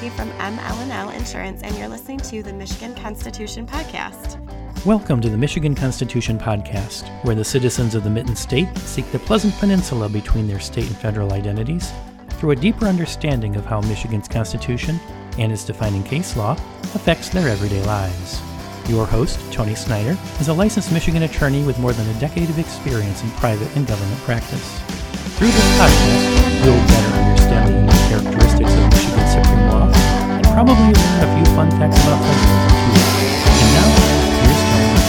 Kowalski from ML&L Insurance, and you're listening to the Michigan Constitution Podcast. Welcome to the Michigan Constitution Podcast, where the citizens of the Mitten State seek the pleasant peninsula between their state and federal identities through a deeper understanding of how Michigan's Constitution and its defining case law affects their everyday lives. Your host, Tony Snyder, is a licensed Michigan attorney with more than a decade of experience in private and government practice. Through this podcast, you'll better probably learn a few fun facts about too. And now, here's Tony.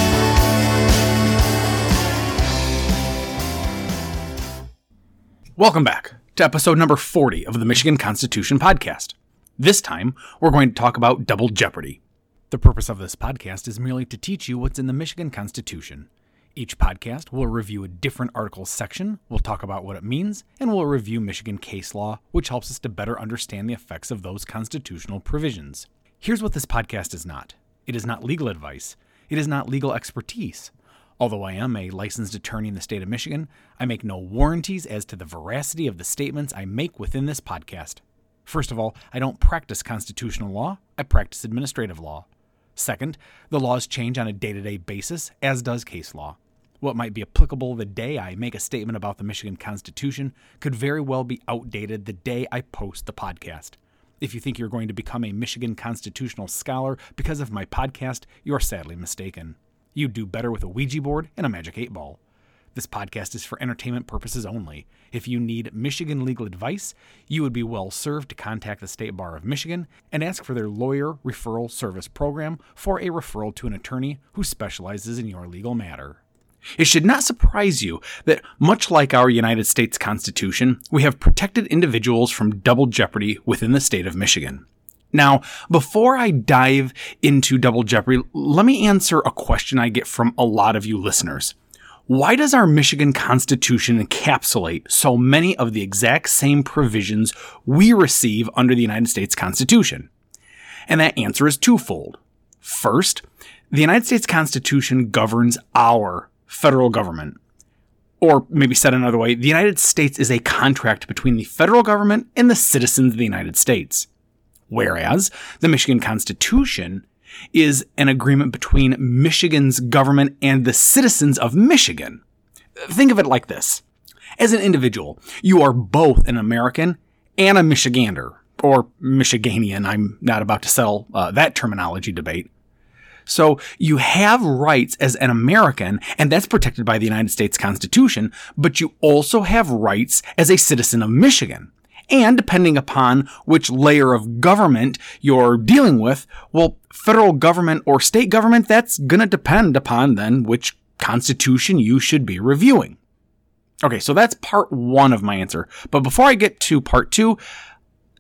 Welcome back to episode number 40 of the Michigan Constitution Podcast. This time, we're going to talk about double jeopardy. The purpose of this podcast is merely to teach you what's in the Michigan Constitution. Each podcast will review a different article section, we'll talk about what it means, and we'll review Michigan case law, which helps us to better understand the effects of those constitutional provisions. Here's what this podcast is not it is not legal advice, it is not legal expertise. Although I am a licensed attorney in the state of Michigan, I make no warranties as to the veracity of the statements I make within this podcast. First of all, I don't practice constitutional law, I practice administrative law. Second, the laws change on a day to day basis, as does case law. What might be applicable the day I make a statement about the Michigan Constitution could very well be outdated the day I post the podcast. If you think you're going to become a Michigan constitutional scholar because of my podcast, you're sadly mistaken. You'd do better with a Ouija board and a magic eight ball. This podcast is for entertainment purposes only. If you need Michigan legal advice, you would be well served to contact the State Bar of Michigan and ask for their lawyer referral service program for a referral to an attorney who specializes in your legal matter. It should not surprise you that, much like our United States Constitution, we have protected individuals from double jeopardy within the state of Michigan. Now, before I dive into double jeopardy, let me answer a question I get from a lot of you listeners. Why does our Michigan Constitution encapsulate so many of the exact same provisions we receive under the United States Constitution? And that answer is twofold. First, the United States Constitution governs our federal government. Or maybe said another way, the United States is a contract between the federal government and the citizens of the United States. Whereas the Michigan Constitution is an agreement between Michigan's government and the citizens of Michigan. Think of it like this. As an individual, you are both an American and a Michigander, or Michiganian. I'm not about to settle uh, that terminology debate. So you have rights as an American, and that's protected by the United States Constitution, but you also have rights as a citizen of Michigan. And depending upon which layer of government you're dealing with, well, federal government or state government, that's gonna depend upon then which constitution you should be reviewing. Okay, so that's part one of my answer. But before I get to part two,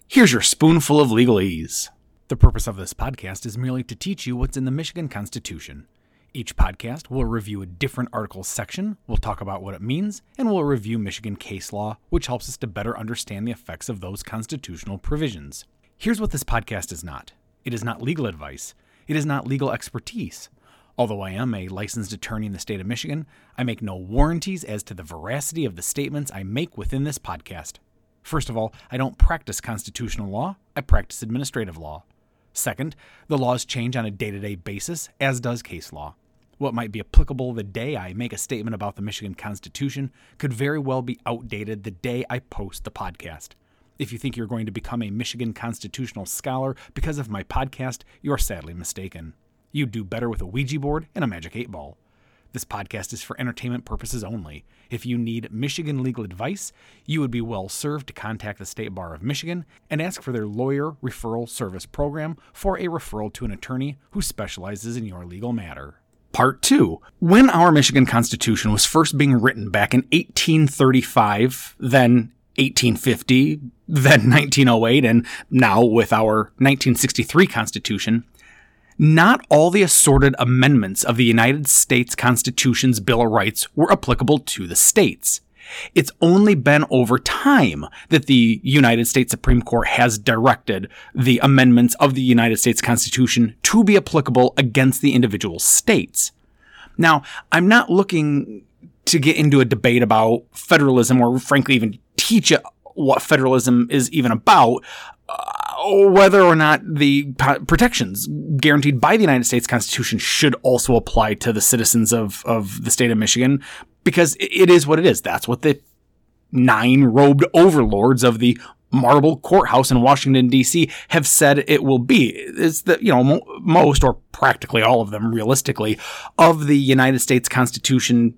here's your spoonful of legalese. The purpose of this podcast is merely to teach you what's in the Michigan Constitution. Each podcast will review a different article section, we'll talk about what it means, and we'll review Michigan case law, which helps us to better understand the effects of those constitutional provisions. Here's what this podcast is not it is not legal advice, it is not legal expertise. Although I am a licensed attorney in the state of Michigan, I make no warranties as to the veracity of the statements I make within this podcast. First of all, I don't practice constitutional law, I practice administrative law. Second, the laws change on a day to day basis, as does case law. What might be applicable the day I make a statement about the Michigan Constitution could very well be outdated the day I post the podcast. If you think you're going to become a Michigan constitutional scholar because of my podcast, you're sadly mistaken. You'd do better with a Ouija board and a magic eight ball. This podcast is for entertainment purposes only. If you need Michigan legal advice, you would be well served to contact the State Bar of Michigan and ask for their lawyer referral service program for a referral to an attorney who specializes in your legal matter. Part 2. When our Michigan Constitution was first being written back in 1835, then 1850, then 1908, and now with our 1963 Constitution, not all the assorted amendments of the United States Constitution's Bill of Rights were applicable to the states. It's only been over time that the United States Supreme Court has directed the amendments of the United States Constitution to be applicable against the individual states. Now, I'm not looking to get into a debate about federalism or frankly even teach what federalism is even about. Uh, whether or not the protections guaranteed by the United States Constitution should also apply to the citizens of, of the state of Michigan, because it is what it is. That's what the nine robed overlords of the marble courthouse in Washington D.C. have said it will be. It's the you know mo- most or practically all of them, realistically, of the United States Constitution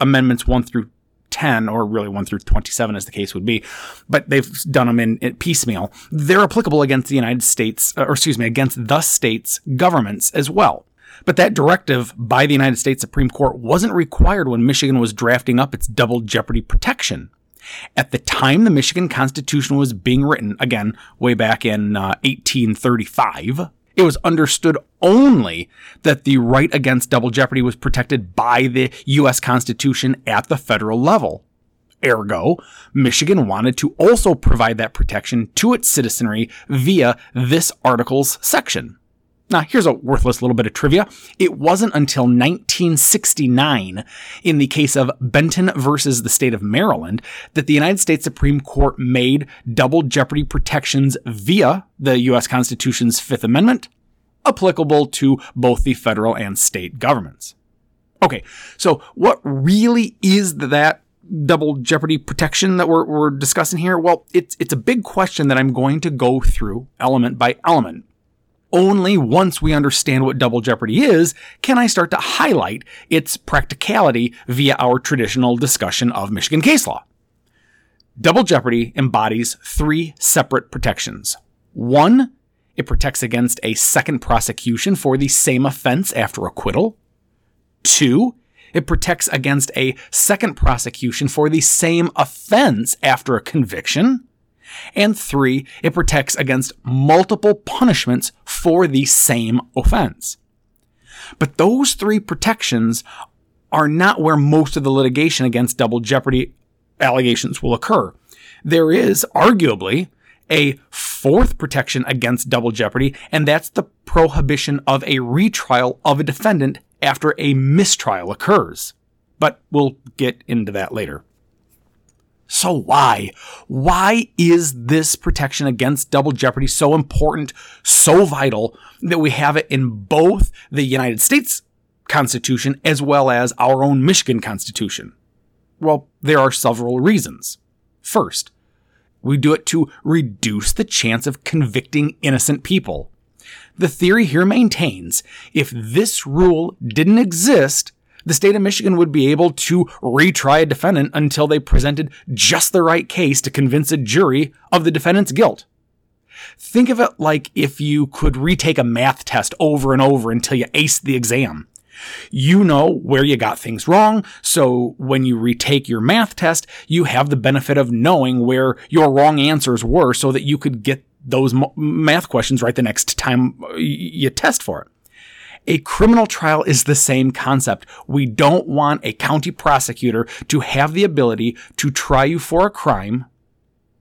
amendments one through 10 or really 1 through 27 as the case would be but they've done them in, in piecemeal they're applicable against the united states or excuse me against the states governments as well but that directive by the United States Supreme Court wasn't required when Michigan was drafting up its double jeopardy protection. At the time the Michigan Constitution was being written, again, way back in uh, 1835, it was understood only that the right against double jeopardy was protected by the U.S. Constitution at the federal level. Ergo, Michigan wanted to also provide that protection to its citizenry via this article's section. Now, here's a worthless little bit of trivia. It wasn't until 1969, in the case of Benton versus the state of Maryland, that the United States Supreme Court made double jeopardy protections via the U.S. Constitution's Fifth Amendment applicable to both the federal and state governments. Okay, so what really is that double jeopardy protection that we're, we're discussing here? Well, it's, it's a big question that I'm going to go through element by element only once we understand what double jeopardy is can I start to highlight its practicality via our traditional discussion of Michigan case law. Double jeopardy embodies three separate protections. One, it protects against a second prosecution for the same offense after acquittal. Two, it protects against a second prosecution for the same offense after a conviction. And three, it protects against multiple punishments for the same offense. But those three protections are not where most of the litigation against double jeopardy allegations will occur. There is arguably a fourth protection against double jeopardy, and that's the prohibition of a retrial of a defendant after a mistrial occurs. But we'll get into that later. So why? Why is this protection against double jeopardy so important, so vital that we have it in both the United States Constitution as well as our own Michigan Constitution? Well, there are several reasons. First, we do it to reduce the chance of convicting innocent people. The theory here maintains if this rule didn't exist, the state of Michigan would be able to retry a defendant until they presented just the right case to convince a jury of the defendant's guilt. Think of it like if you could retake a math test over and over until you aced the exam. You know where you got things wrong, so when you retake your math test, you have the benefit of knowing where your wrong answers were so that you could get those math questions right the next time uh, you test for it. A criminal trial is the same concept. We don't want a county prosecutor to have the ability to try you for a crime,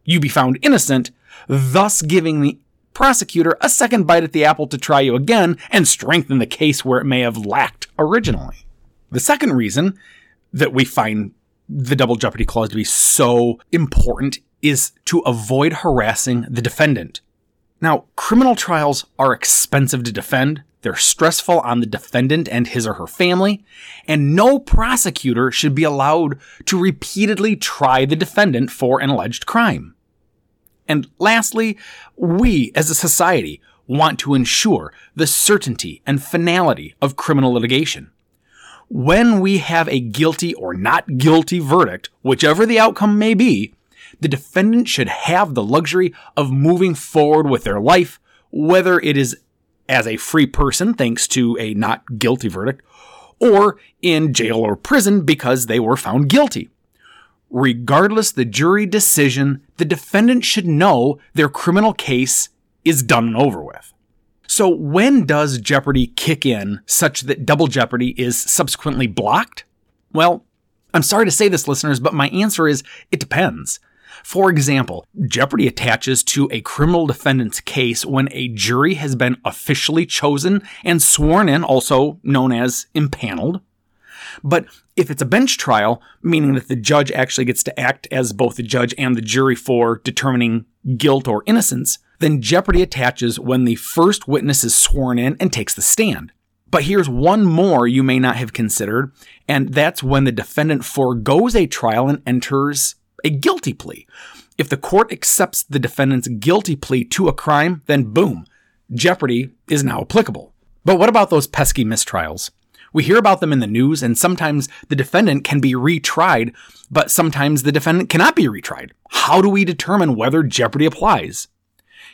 you be found innocent, thus giving the prosecutor a second bite at the apple to try you again and strengthen the case where it may have lacked originally. The second reason that we find the double jeopardy clause to be so important is to avoid harassing the defendant. Now, criminal trials are expensive to defend. They're stressful on the defendant and his or her family, and no prosecutor should be allowed to repeatedly try the defendant for an alleged crime. And lastly, we as a society want to ensure the certainty and finality of criminal litigation. When we have a guilty or not guilty verdict, whichever the outcome may be, the defendant should have the luxury of moving forward with their life, whether it is as a free person thanks to a not guilty verdict, or in jail or prison because they were found guilty. Regardless the jury decision, the defendant should know their criminal case is done and over with. So when does jeopardy kick in such that double jeopardy is subsequently blocked? Well, I'm sorry to say this, listeners, but my answer is it depends. For example, jeopardy attaches to a criminal defendant's case when a jury has been officially chosen and sworn in, also known as impaneled. But if it's a bench trial, meaning that the judge actually gets to act as both the judge and the jury for determining guilt or innocence, then jeopardy attaches when the first witness is sworn in and takes the stand. But here's one more you may not have considered, and that's when the defendant foregoes a trial and enters a guilty plea. If the court accepts the defendant's guilty plea to a crime, then boom, jeopardy is now applicable. But what about those pesky mistrials? We hear about them in the news, and sometimes the defendant can be retried, but sometimes the defendant cannot be retried. How do we determine whether jeopardy applies?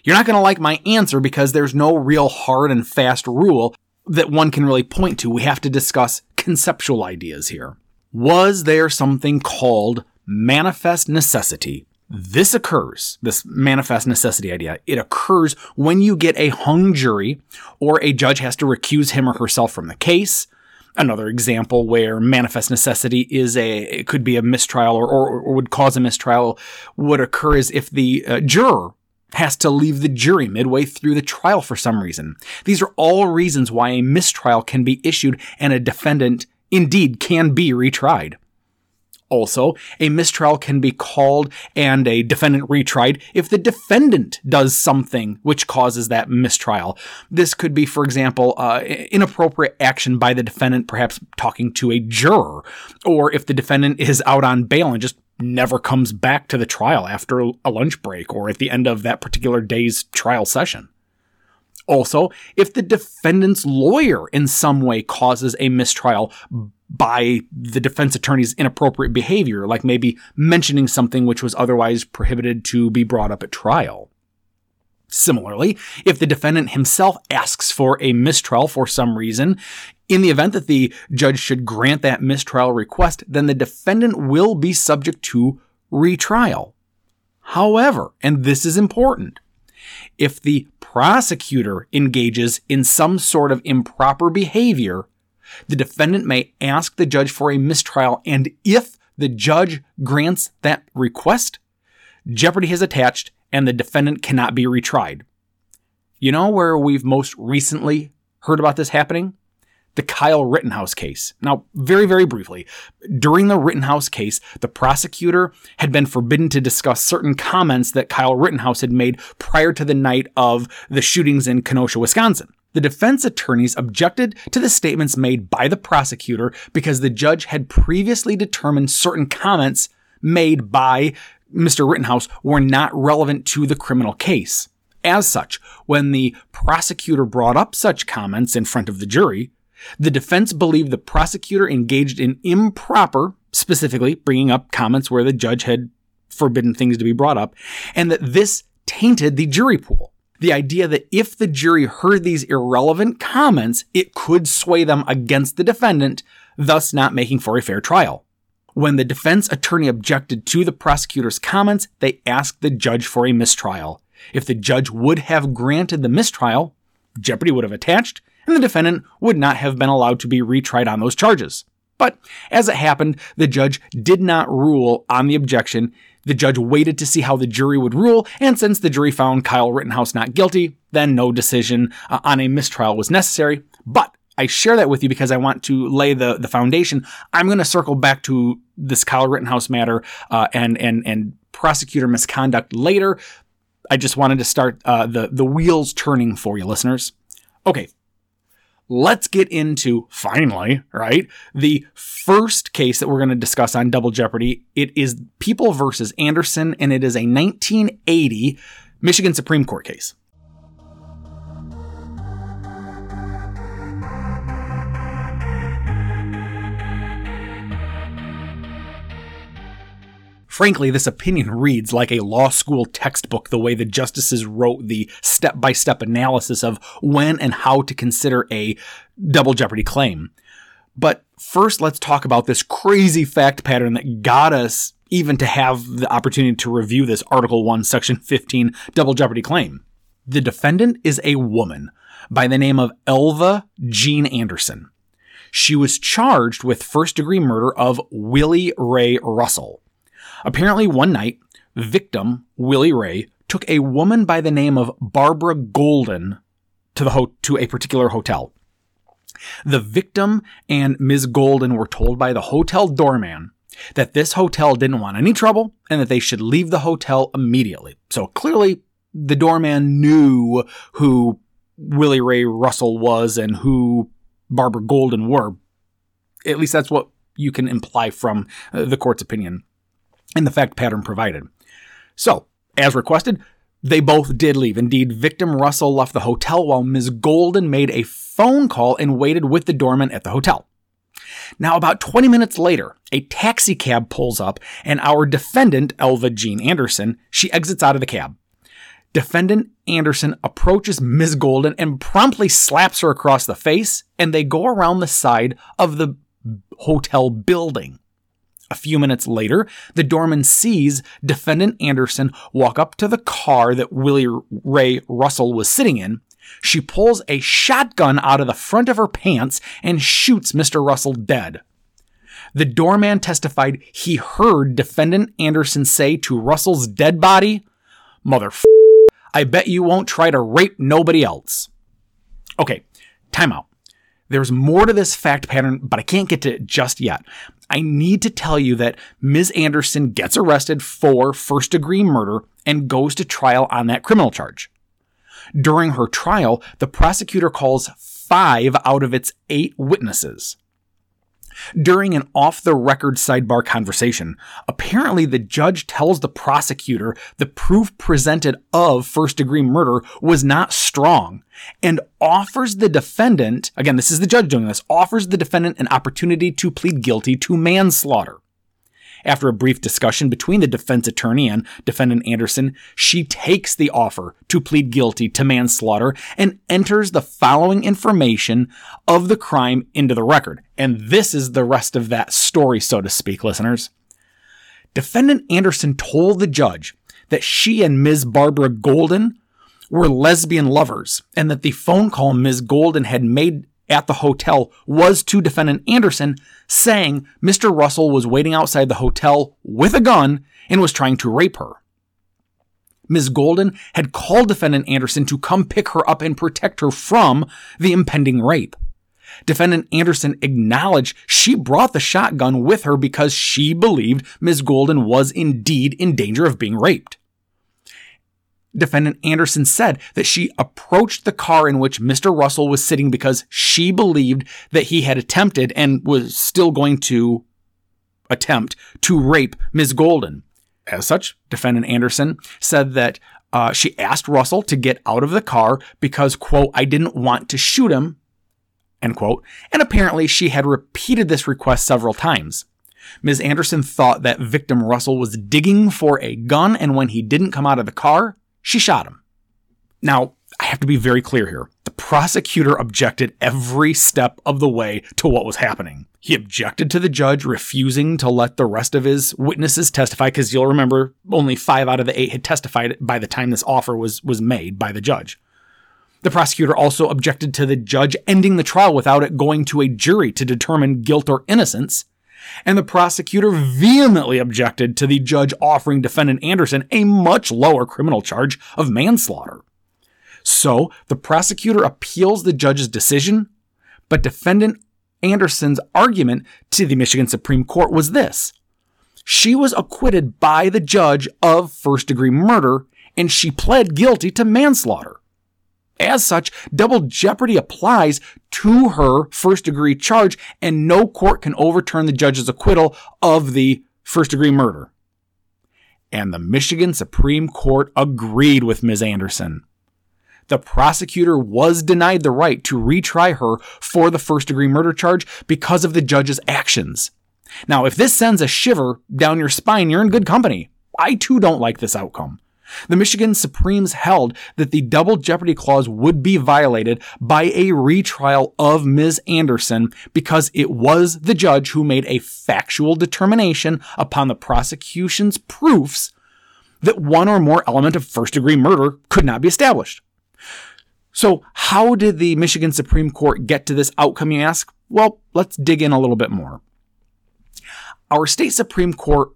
You're not going to like my answer because there's no real hard and fast rule that one can really point to. We have to discuss conceptual ideas here. Was there something called manifest necessity? This occurs, this manifest necessity idea, it occurs when you get a hung jury or a judge has to recuse him or herself from the case. Another example where manifest necessity is a, it could be a mistrial or, or, or would cause a mistrial would occur is if the uh, juror has to leave the jury midway through the trial for some reason. These are all reasons why a mistrial can be issued and a defendant indeed can be retried. Also, a mistrial can be called and a defendant retried if the defendant does something which causes that mistrial. This could be, for example, uh, inappropriate action by the defendant, perhaps talking to a juror, or if the defendant is out on bail and just never comes back to the trial after a lunch break or at the end of that particular day's trial session. Also, if the defendant's lawyer in some way causes a mistrial by the defense attorney's inappropriate behavior, like maybe mentioning something which was otherwise prohibited to be brought up at trial. Similarly, if the defendant himself asks for a mistrial for some reason, in the event that the judge should grant that mistrial request, then the defendant will be subject to retrial. However, and this is important, if the prosecutor engages in some sort of improper behavior, the defendant may ask the judge for a mistrial, and if the judge grants that request, jeopardy has attached and the defendant cannot be retried. You know where we've most recently heard about this happening? The Kyle Rittenhouse case. Now, very, very briefly, during the Rittenhouse case, the prosecutor had been forbidden to discuss certain comments that Kyle Rittenhouse had made prior to the night of the shootings in Kenosha, Wisconsin. The defense attorneys objected to the statements made by the prosecutor because the judge had previously determined certain comments made by Mr. Rittenhouse were not relevant to the criminal case. As such, when the prosecutor brought up such comments in front of the jury, the defense believed the prosecutor engaged in improper, specifically bringing up comments where the judge had forbidden things to be brought up, and that this tainted the jury pool. The idea that if the jury heard these irrelevant comments, it could sway them against the defendant, thus not making for a fair trial. When the defense attorney objected to the prosecutor's comments, they asked the judge for a mistrial. If the judge would have granted the mistrial, jeopardy would have attached, and the defendant would not have been allowed to be retried on those charges. But as it happened, the judge did not rule on the objection. The judge waited to see how the jury would rule, and since the jury found Kyle Rittenhouse not guilty, then no decision uh, on a mistrial was necessary. But I share that with you because I want to lay the, the foundation. I'm going to circle back to this Kyle Rittenhouse matter uh, and and and prosecutor misconduct later. I just wanted to start uh, the the wheels turning for you, listeners. Okay, let's get into finally, right? The first case that we're going to discuss on Double Jeopardy. It is People versus Anderson, and it is a 1980 Michigan Supreme Court case. Frankly, this opinion reads like a law school textbook the way the justices wrote the step by step analysis of when and how to consider a double jeopardy claim. But first, let's talk about this crazy fact pattern that got us even to have the opportunity to review this Article 1, Section 15 double jeopardy claim. The defendant is a woman by the name of Elva Jean Anderson. She was charged with first degree murder of Willie Ray Russell. Apparently, one night, victim Willie Ray took a woman by the name of Barbara Golden to the ho- to a particular hotel. The victim and Ms. Golden were told by the hotel doorman that this hotel didn't want any trouble and that they should leave the hotel immediately. So clearly, the doorman knew who Willie Ray Russell was and who Barbara Golden were. At least that's what you can imply from uh, the court's opinion and the fact pattern provided. So, as requested, they both did leave. Indeed, victim Russell left the hotel while Ms. Golden made a phone call and waited with the doorman at the hotel. Now, about 20 minutes later, a taxi cab pulls up and our defendant, Elva Jean Anderson, she exits out of the cab. Defendant Anderson approaches Ms. Golden and promptly slaps her across the face, and they go around the side of the hotel building. A few minutes later, the doorman sees defendant Anderson walk up to the car that Willie Ray Russell was sitting in. She pulls a shotgun out of the front of her pants and shoots Mr. Russell dead. The doorman testified he heard defendant Anderson say to Russell's dead body, Mother, I bet you won't try to rape nobody else. Okay, timeout. There's more to this fact pattern, but I can't get to it just yet. I need to tell you that Ms. Anderson gets arrested for first degree murder and goes to trial on that criminal charge. During her trial, the prosecutor calls five out of its eight witnesses. During an off the record sidebar conversation, apparently the judge tells the prosecutor the proof presented of first degree murder was not strong and offers the defendant, again, this is the judge doing this, offers the defendant an opportunity to plead guilty to manslaughter. After a brief discussion between the defense attorney and defendant Anderson, she takes the offer to plead guilty to manslaughter and enters the following information of the crime into the record. And this is the rest of that story, so to speak, listeners. Defendant Anderson told the judge that she and Ms. Barbara Golden were lesbian lovers and that the phone call Ms. Golden had made at the hotel was to defendant Anderson, saying Mr. Russell was waiting outside the hotel with a gun and was trying to rape her. Ms. Golden had called defendant Anderson to come pick her up and protect her from the impending rape. Defendant Anderson acknowledged she brought the shotgun with her because she believed Ms. Golden was indeed in danger of being raped. Defendant Anderson said that she approached the car in which Mr. Russell was sitting because she believed that he had attempted and was still going to attempt to rape Ms. Golden. As such, defendant Anderson said that uh, she asked Russell to get out of the car because, quote, I didn't want to shoot him, end quote. And apparently she had repeated this request several times. Ms. Anderson thought that victim Russell was digging for a gun, and when he didn't come out of the car, she shot him. Now, I have to be very clear here. The prosecutor objected every step of the way to what was happening. He objected to the judge refusing to let the rest of his witnesses testify because you'll remember only five out of the eight had testified by the time this offer was, was made by the judge. The prosecutor also objected to the judge ending the trial without it going to a jury to determine guilt or innocence and the prosecutor vehemently objected to the judge offering defendant Anderson a much lower criminal charge of manslaughter. So the prosecutor appeals the judge's decision, but defendant Anderson's argument to the Michigan Supreme Court was this. She was acquitted by the judge of first degree murder and she pled guilty to manslaughter. As such, double jeopardy applies to her first degree charge, and no court can overturn the judge's acquittal of the first degree murder. And the Michigan Supreme Court agreed with Ms. Anderson. The prosecutor was denied the right to retry her for the first degree murder charge because of the judge's actions. Now, if this sends a shiver down your spine, you're in good company. I too don't like this outcome. The Michigan Supremes held that the double jeopardy clause would be violated by a retrial of Ms. Anderson because it was the judge who made a factual determination upon the prosecution's proofs that one or more element of first degree murder could not be established. So, how did the Michigan Supreme Court get to this outcome, you ask? Well, let's dig in a little bit more. Our state Supreme Court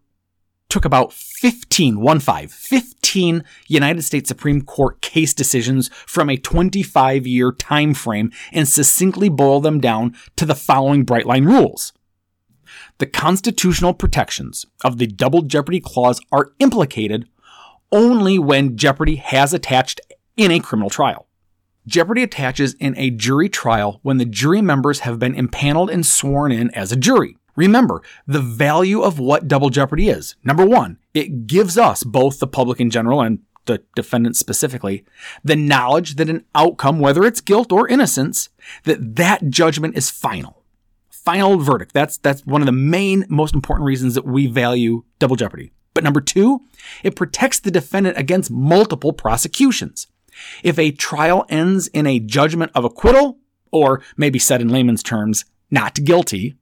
took about 15, one five, 15 United States Supreme Court case decisions from a 25 year time frame and succinctly boiled them down to the following bright line rules. The constitutional protections of the double jeopardy clause are implicated only when jeopardy has attached in a criminal trial. Jeopardy attaches in a jury trial when the jury members have been impaneled and sworn in as a jury. Remember, the value of what double jeopardy is. Number one, it gives us, both the public in general and the defendant specifically, the knowledge that an outcome, whether it's guilt or innocence, that that judgment is final. Final verdict. That's, that's one of the main, most important reasons that we value double jeopardy. But number two, it protects the defendant against multiple prosecutions. If a trial ends in a judgment of acquittal, or maybe said in layman's terms, not guilty,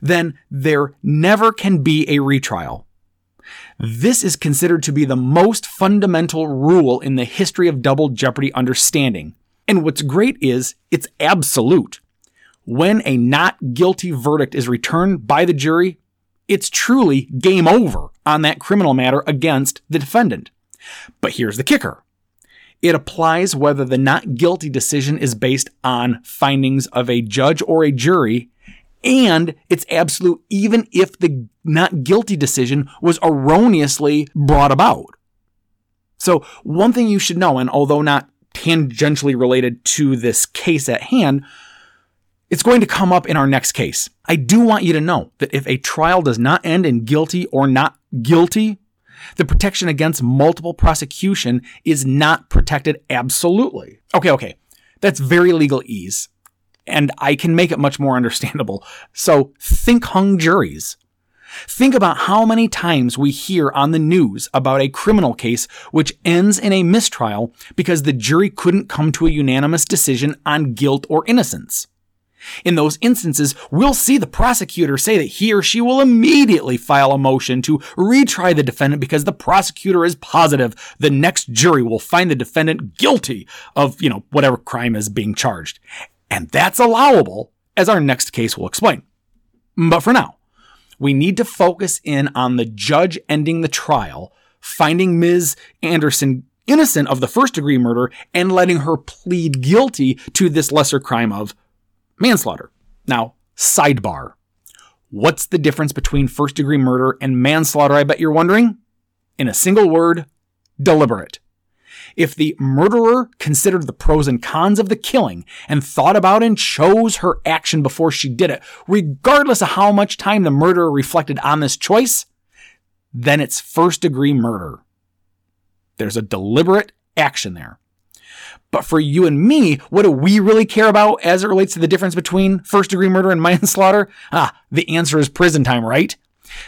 then there never can be a retrial. This is considered to be the most fundamental rule in the history of double jeopardy understanding. And what's great is it's absolute. When a not guilty verdict is returned by the jury, it's truly game over on that criminal matter against the defendant. But here's the kicker. It applies whether the not guilty decision is based on findings of a judge or a jury and it's absolute even if the not guilty decision was erroneously brought about. So, one thing you should know, and although not tangentially related to this case at hand, it's going to come up in our next case. I do want you to know that if a trial does not end in guilty or not guilty, the protection against multiple prosecution is not protected absolutely. Okay, okay. That's very legalese and I can make it much more understandable. So think hung juries. Think about how many times we hear on the news about a criminal case which ends in a mistrial because the jury couldn't come to a unanimous decision on guilt or innocence. In those instances, we'll see the prosecutor say that he or she will immediately file a motion to retry the defendant because the prosecutor is positive the next jury will find the defendant guilty of, you know, whatever crime is being charged. And that's allowable, as our next case will explain. But for now, we need to focus in on the judge ending the trial, finding Ms. Anderson innocent of the first degree murder, and letting her plead guilty to this lesser crime of manslaughter. Now, sidebar. What's the difference between first degree murder and manslaughter, I bet you're wondering? In a single word, deliberate. If the murderer considered the pros and cons of the killing and thought about and chose her action before she did it, regardless of how much time the murderer reflected on this choice, then it's first degree murder. There's a deliberate action there. But for you and me, what do we really care about as it relates to the difference between first degree murder and manslaughter? Ah, the answer is prison time, right?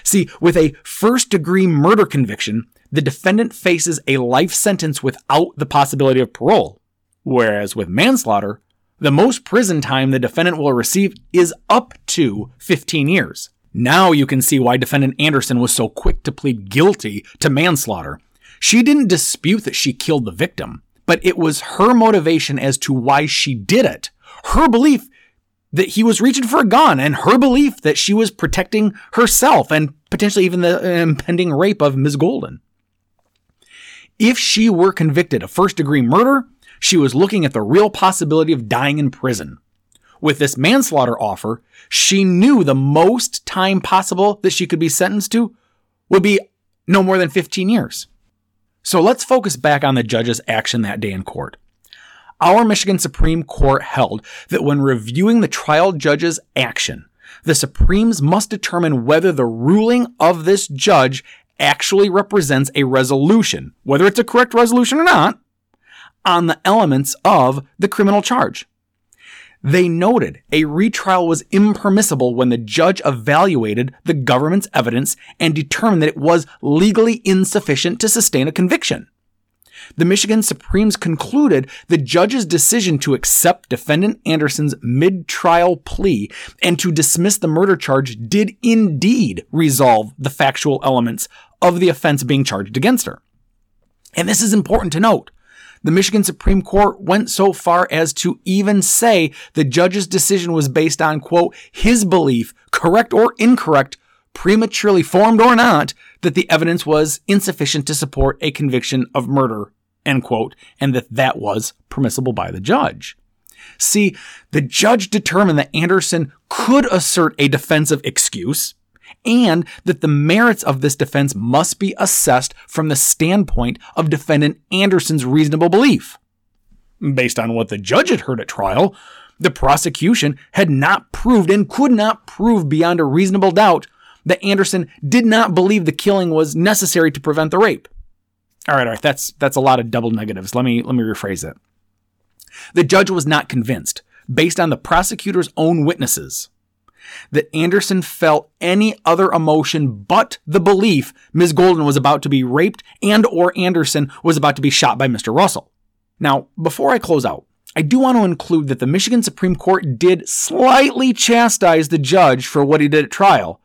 See, with a first degree murder conviction, the defendant faces a life sentence without the possibility of parole. Whereas with manslaughter, the most prison time the defendant will receive is up to 15 years. Now you can see why defendant Anderson was so quick to plead guilty to manslaughter. She didn't dispute that she killed the victim, but it was her motivation as to why she did it. Her belief that he was reaching for a gun and her belief that she was protecting herself and potentially even the impending rape of Ms. Golden. If she were convicted of first degree murder, she was looking at the real possibility of dying in prison. With this manslaughter offer, she knew the most time possible that she could be sentenced to would be no more than 15 years. So let's focus back on the judge's action that day in court. Our Michigan Supreme Court held that when reviewing the trial judge's action, the Supremes must determine whether the ruling of this judge actually represents a resolution, whether it's a correct resolution or not, on the elements of the criminal charge. They noted a retrial was impermissible when the judge evaluated the government's evidence and determined that it was legally insufficient to sustain a conviction. The Michigan Supremes concluded the judge's decision to accept defendant Anderson's mid-trial plea and to dismiss the murder charge did indeed resolve the factual elements of the offense being charged against her. And this is important to note. The Michigan Supreme Court went so far as to even say the judge's decision was based on, quote, his belief, correct or incorrect, prematurely formed or not, that the evidence was insufficient to support a conviction of murder, end quote, and that that was permissible by the judge. See, the judge determined that Anderson could assert a defensive excuse, and that the merits of this defense must be assessed from the standpoint of defendant Anderson's reasonable belief. Based on what the judge had heard at trial, the prosecution had not proved and could not prove beyond a reasonable doubt that Anderson did not believe the killing was necessary to prevent the rape. All right, all right, that's that's a lot of double negatives. Let me let me rephrase it. The judge was not convinced, based on the prosecutor's own witnesses, that Anderson felt any other emotion but the belief Ms. Golden was about to be raped and or Anderson was about to be shot by Mr. Russell. Now, before I close out, I do want to include that the Michigan Supreme Court did slightly chastise the judge for what he did at trial.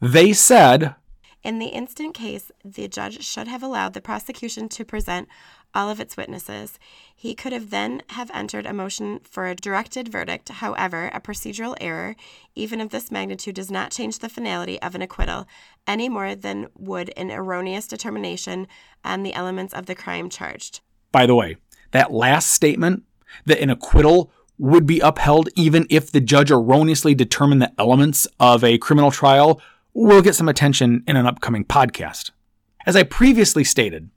They said, in the instant case, the judge should have allowed the prosecution to present all of its witnesses. He could have then have entered a motion for a directed verdict. However, a procedural error, even of this magnitude, does not change the finality of an acquittal any more than would an erroneous determination on the elements of the crime charged. By the way, that last statement that an acquittal would be upheld even if the judge erroneously determined the elements of a criminal trial will get some attention in an upcoming podcast. As I previously stated,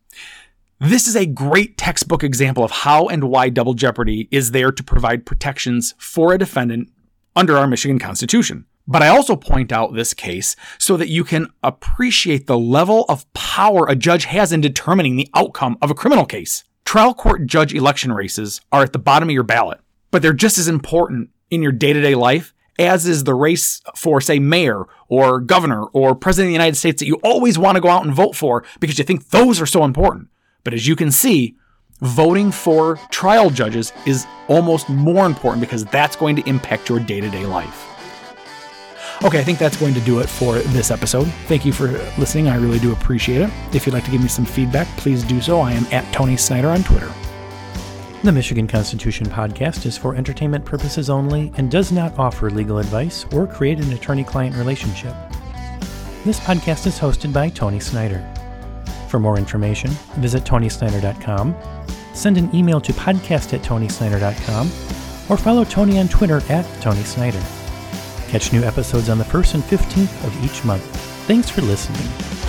this is a great textbook example of how and why double jeopardy is there to provide protections for a defendant under our Michigan Constitution. But I also point out this case so that you can appreciate the level of power a judge has in determining the outcome of a criminal case. Trial court judge election races are at the bottom of your ballot, but they're just as important in your day to day life as is the race for, say, mayor or governor or president of the United States that you always want to go out and vote for because you think those are so important. But as you can see, voting for trial judges is almost more important because that's going to impact your day to day life. Okay, I think that's going to do it for this episode. Thank you for listening. I really do appreciate it. If you'd like to give me some feedback, please do so. I am at Tony Snyder on Twitter. The Michigan Constitution podcast is for entertainment purposes only and does not offer legal advice or create an attorney client relationship. This podcast is hosted by Tony Snyder. For more information, visit tonysnyder.com, send an email to podcast at tonysnyder.com, or follow Tony on Twitter at Tony Snyder. Catch new episodes on the 1st and 15th of each month. Thanks for listening.